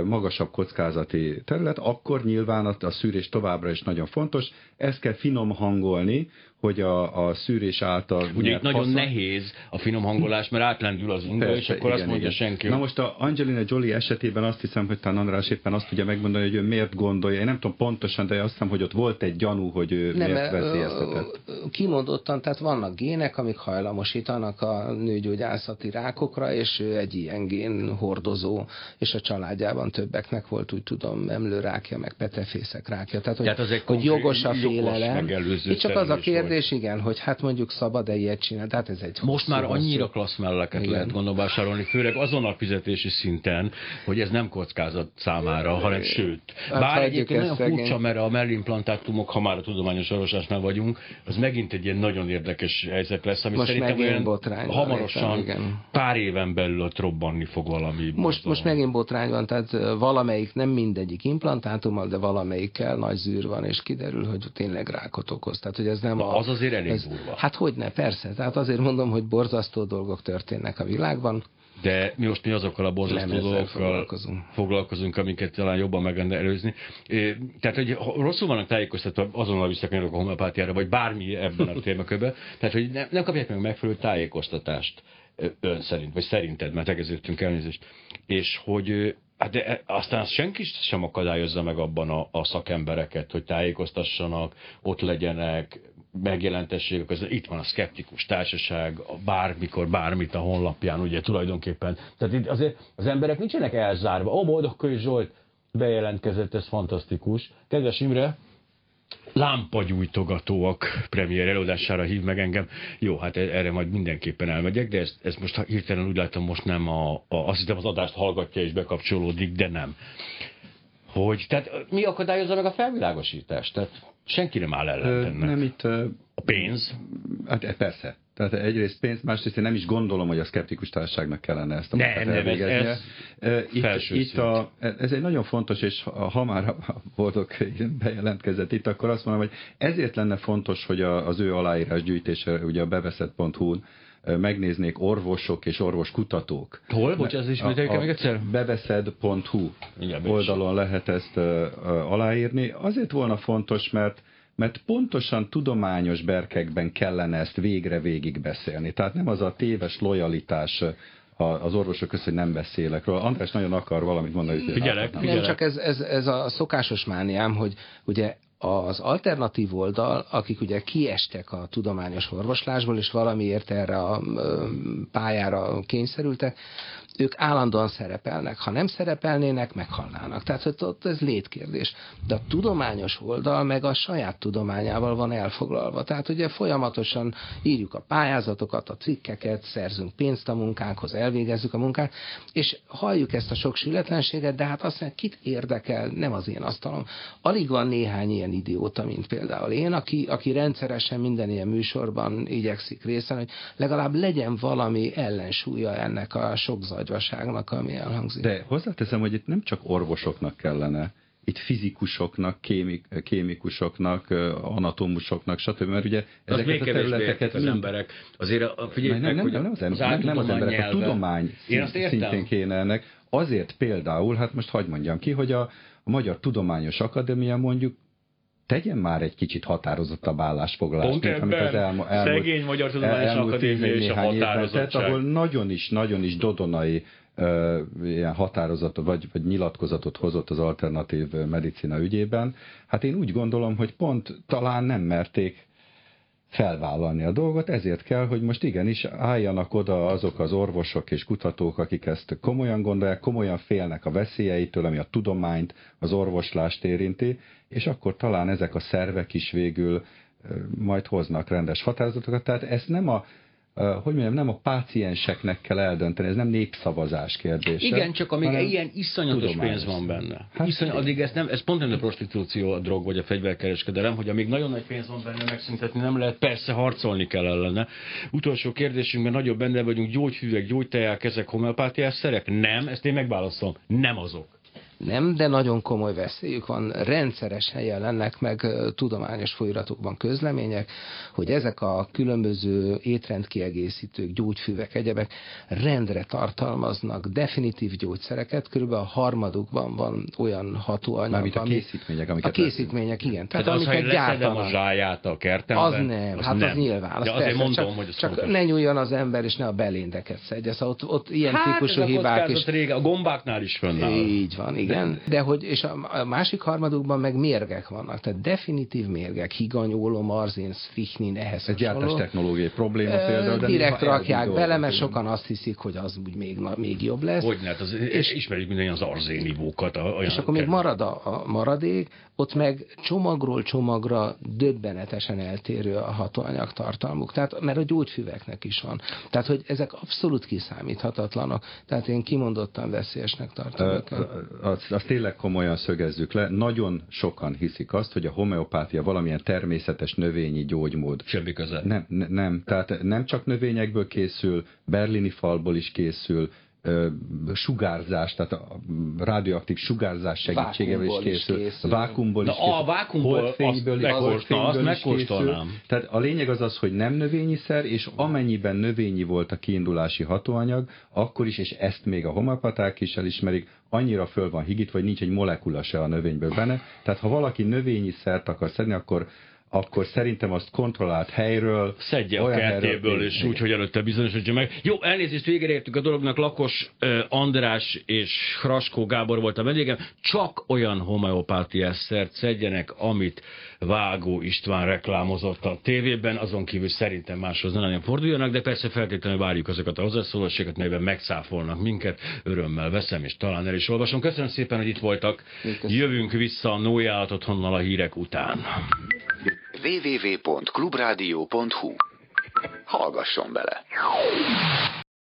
magasabb kockázati terület, akkor nyilván a, szűrés továbbra is nagyon fontos. Ezt kell finom hangolni, hogy a, a szűrés által... Ugye itt nagyon haszon... nehéz a finom hangolás, mert átlendül az inga, és akkor igen, azt mondja igen. senki. Na most a Angelina Jolie esetében azt hiszem, hogy talán András éppen azt tudja megmondani, hogy ő miért gondolja. Én nem tudom pontosan, de azt hiszem, hogy ott volt egy gyanú, hogy ő nem, miért veszélyeztetett. kimondottan, tehát vannak gének, amik hajlamosítanak a nőgyógyászati rákokra, és ő egy ilyen gén hordozó, és a családjában többeknek volt, úgy tudom, emlőrákja, meg petefészek rákja. Tehát, hogy, Tehát az egy hogy konkrét- jogos a jogos félelem. megelőző Itt csak az a szerződés kérdés, igen, hogy hát mondjuk szabad-e ilyet csinálni. Tehát ez egy Most már annyira klassz melleket Igen. lehet gondolom vásárolni, főleg azon a fizetési szinten, hogy ez nem kockázat számára, hanem sőt. Hát Bár egyébként nagyon furcsa, mert a mellimplantátumok, ha már a tudományos orvoslásnál vagyunk, az megint egy ilyen nagyon érdekes helyzet lesz, ami Most szerintem olyan botrány hamarosan, igen. pár éven belül ott robbanni fog valami. Most, most megint botrány van, tehát valamelyik, nem mindegyik implantátummal, de valamelyikkel nagy zűr van, és kiderül, hogy tényleg rákot okoz. Tehát, hogy ez nem Na, a, az azért elég ez, durva. Hát hogy ne, persze. Tehát azért mondom, hogy borzasztó dolgok történnek a világban. De mi most mi azokkal a borzasztó dolgokkal foglalkozunk. foglalkozunk, amiket talán jobban meg lehetne előzni. Tehát, hogy rosszul vannak tájékoztatva, azonnal visszakanyarok a homeopátiára, vagy bármi ebben a témakörben, tehát, hogy nem, nem kapják meg megfelelő tájékoztatást ön szerint, vagy szerinted, mert tegeződtünk elnézést, és hogy Hát de e- aztán senki sem akadályozza meg abban a, a szakembereket, hogy tájékoztassanak, ott legyenek, megjelentességek, az, itt van a szkeptikus társaság, a bármikor, bármit a honlapján, ugye tulajdonképpen. Tehát itt azért az emberek nincsenek elzárva. Ó, Boldogkői Zsolt bejelentkezett, ez fantasztikus. Kedves Imre, lámpagyújtogatóak premier előadására hív meg engem. Jó, hát e- erre majd mindenképpen elmegyek, de ezt, ezt most hirtelen úgy látom, most nem a, a, azt hiszem az adást hallgatja és bekapcsolódik, de nem. Hogy, tehát mi akadályozza meg a felvilágosítást? Tehát senki nem áll ellen ennek. Nem itt, A pénz? hát e, persze. Tehát egyrészt pénz, másrészt én nem is gondolom, hogy a szkeptikus társaságnak kellene ezt a Nem, munkát ez- elvégeznie. ez Ö, Itt, itt a, ez egy nagyon fontos, és ha már voltok bejelentkezett itt, akkor azt mondom, hogy ezért lenne fontos, hogy a, az ő aláírás gyűjtése, ugye a beveszett.hu-n megnéznék orvosok és orvoskutatók. Hol? Bocs, ez ismételjük el még egyszer? Beveszed.hu Igen, oldalon lehet ezt ö, ö, aláírni. Azért volna fontos, mert mert pontosan tudományos berkekben kellene ezt végre végig beszélni. Tehát nem az a téves lojalitás az orvosok között, hogy nem beszélek róla. András nagyon akar valamit mondani. hogy- Figyelek, figyelek. Csak ez, ez, ez a szokásos mániám, hogy ugye az alternatív oldal, akik ugye kiestek a tudományos orvoslásból, és valamiért erre a pályára kényszerültek, ők állandóan szerepelnek. Ha nem szerepelnének, meghalnának. Tehát hogy ott ez létkérdés. De a tudományos oldal meg a saját tudományával van elfoglalva. Tehát ugye folyamatosan írjuk a pályázatokat, a cikkeket, szerzünk pénzt a munkánkhoz, elvégezzük a munkát, és halljuk ezt a sok sületlenséget, de hát azt mondja, kit érdekel, nem az én asztalom. Alig van néhány ilyen idióta, mint például én, aki, aki rendszeresen minden ilyen műsorban igyekszik részt venni, hogy legalább legyen valami ellensúlya ennek a sok zagyvaságnak, ami elhangzik. De hozzáteszem, hogy itt nem csak orvosoknak kellene, itt fizikusoknak, kémik, kémikusoknak, ö, anatómusoknak, stb. Mert ugye ezeket még a területeket az emberek. Azért a, figyelj nem, nem, hogy nem, nem, az, az ember, nem, nem az emberek, a nyelve- tudomány Én azt értem. szintén kéne ennek. Azért például, hát most hagyd mondjam ki, hogy a, a Magyar Tudományos Akadémia mondjuk tegyen már egy kicsit határozottabb állásfoglalást, Pont mint amit az ebben elmo- elmúlt, szegény Magyar Tudományos elmúlt Akadémia és a határozottság. tett, ahol nagyon is, nagyon is dodonai ilyen határozatot vagy, vagy nyilatkozatot hozott az alternatív medicina ügyében. Hát én úgy gondolom, hogy pont talán nem merték felvállalni a dolgot, ezért kell, hogy most igenis álljanak oda azok az orvosok és kutatók, akik ezt komolyan gondolják, komolyan félnek a veszélyeitől, ami a tudományt, az orvoslást érinti, és akkor talán ezek a szervek is végül majd hoznak rendes határozatokat. Tehát ez nem a hogy mondjam, nem a pácienseknek kell eldönteni, ez nem népszavazás kérdése. Igen, csak amíg hanem ilyen iszonyatos tudományos pénz van benne. Hát Iszony, addig ez nem, ez pont nem a prostitúció, a drog vagy a fegyverkereskedelem, hogy amíg nagyon nagy pénz van benne, megszüntetni nem lehet, persze harcolni kell ellene. Utolsó kérdésünkben nagyobb benne vagyunk, gyógyhűvek, gyógyteják, ezek homeopátiás szerek? Nem, ezt én megválaszolom, nem azok. Nem, de nagyon komoly veszélyük van. Rendszeres helyen lennek meg tudományos folyóiratokban közlemények, hogy ezek a különböző étrendkiegészítők, gyógyfüvek, egyebek rendre tartalmaznak definitív gyógyszereket, körülbelül a harmadukban van olyan hatóanyag, Mármint a készítmények, amiket A készítmények, igen. Tehát, az, én amiket leszedem a gyártanak. zsáját a kertemben, Az nem, hát nem. az nyilván. Az De azért mondom, csak, hogy az csak fontos. ne nyúljon az ember, és ne a beléndeket szedje. Szóval ott, ott ilyen hát típusú ez a hibák kockázat is. régen, a gombáknál is fönnáll. Így van, igen. Igen, de hogy, és a másik harmadukban meg mérgek vannak, tehát definitív mérgek, higanyólom, arzén, strychnin, ehhez Ez gyártás technológiai probléma például. De direkt rakják bele, mert sokan azt hiszik, hogy az úgy még, még jobb lesz. Hogy hát az, és ismerjük minden az arzénivókat. És akkor még marad a, a maradék, ott meg csomagról csomagra döbbenetesen eltérő a hatóanyag tartalmuk. Tehát, mert a gyógyfüveknek is van. Tehát, hogy ezek abszolút kiszámíthatatlanok. Tehát én kimondottan veszélyesnek tartom őket. Azt, azt tényleg komolyan szögezzük le. Nagyon sokan hiszik azt, hogy a homeopátia valamilyen természetes növényi gyógymód. Semmi köze. Nem, nem. Tehát nem csak növényekből készül, berlini falból is készül, sugárzás, tehát a radioaktív sugárzás segítségével is készül. Is készül. Vákumból is készül. A vákumból holdfényből azt, azt megkóstolnám. Tehát a lényeg az az, hogy nem növényiszer, és amennyiben növényi volt a kiindulási hatóanyag, akkor is, és ezt még a homopaták is elismerik, annyira föl van higít, vagy nincs egy molekula se a növényből benne. Tehát ha valaki növényi szert akar szedni, akkor akkor szerintem azt kontrollált helyről... Szedje a kertéből, és úgy, hogy előtte bizonyosodja meg. Jó, elnézést, végére értük a dolognak. Lakos András és Hraskó Gábor volt a vendégem. Csak olyan homeopátiás szert szedjenek, amit Vágó István reklámozott a tévében, azon kívül szerintem máshoz nem nagyon forduljanak, de persze feltétlenül várjuk azokat a hozzászólásokat, melyben megszáfolnak minket. Örömmel veszem, és talán el is olvasom. Köszönöm szépen, hogy itt voltak. Jövünk vissza a Nóját otthonnal a hírek után www.clubradio.hu Hallgasson bele!